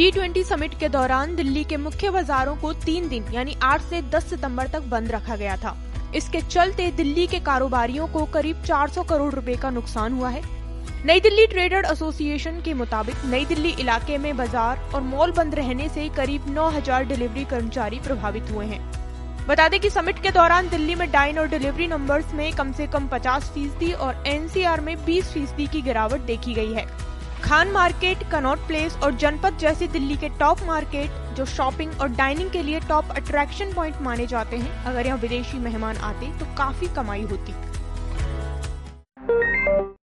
G twenty summit के दौरान दिल्ली के मुख्य बाजारों को तीन दिन, यानी 8 से 10 सितंबर तक बंद रखा गया था। इसके चलते दिल्ली के कारोबारियों को करीब 400 करोड़ रुपए का नुकसान हुआ है। नई दिल्ली ट्रेडर एसोसिएशन के मुताबिक, नई दिल्ली इलाके में बाज़ार और मॉल बंद रहने से करीब 9000 डिलीवरी कर्मचारी प्रभावित हुए हैं। बता दें कि समिट के दौरान दिल्ली में डाइन और डिलीवरी नंबर्स में कम से कम 50 फ़ीसदी और एनसीआर में 20 फ़ीसदी की गिरावट देखी गई है। खान मार्केट, कनॉट प्लेस और जनपद जैसे दिल्ली के टॉप मार्केट, जो शॉपिंग और डाइनिंग के लिए टॉप अट्रैक्शन पॉइंट माने जाते हैं, अगर यहाँ विदेशी मेहमान आते तो काफ़ी कमाई होती।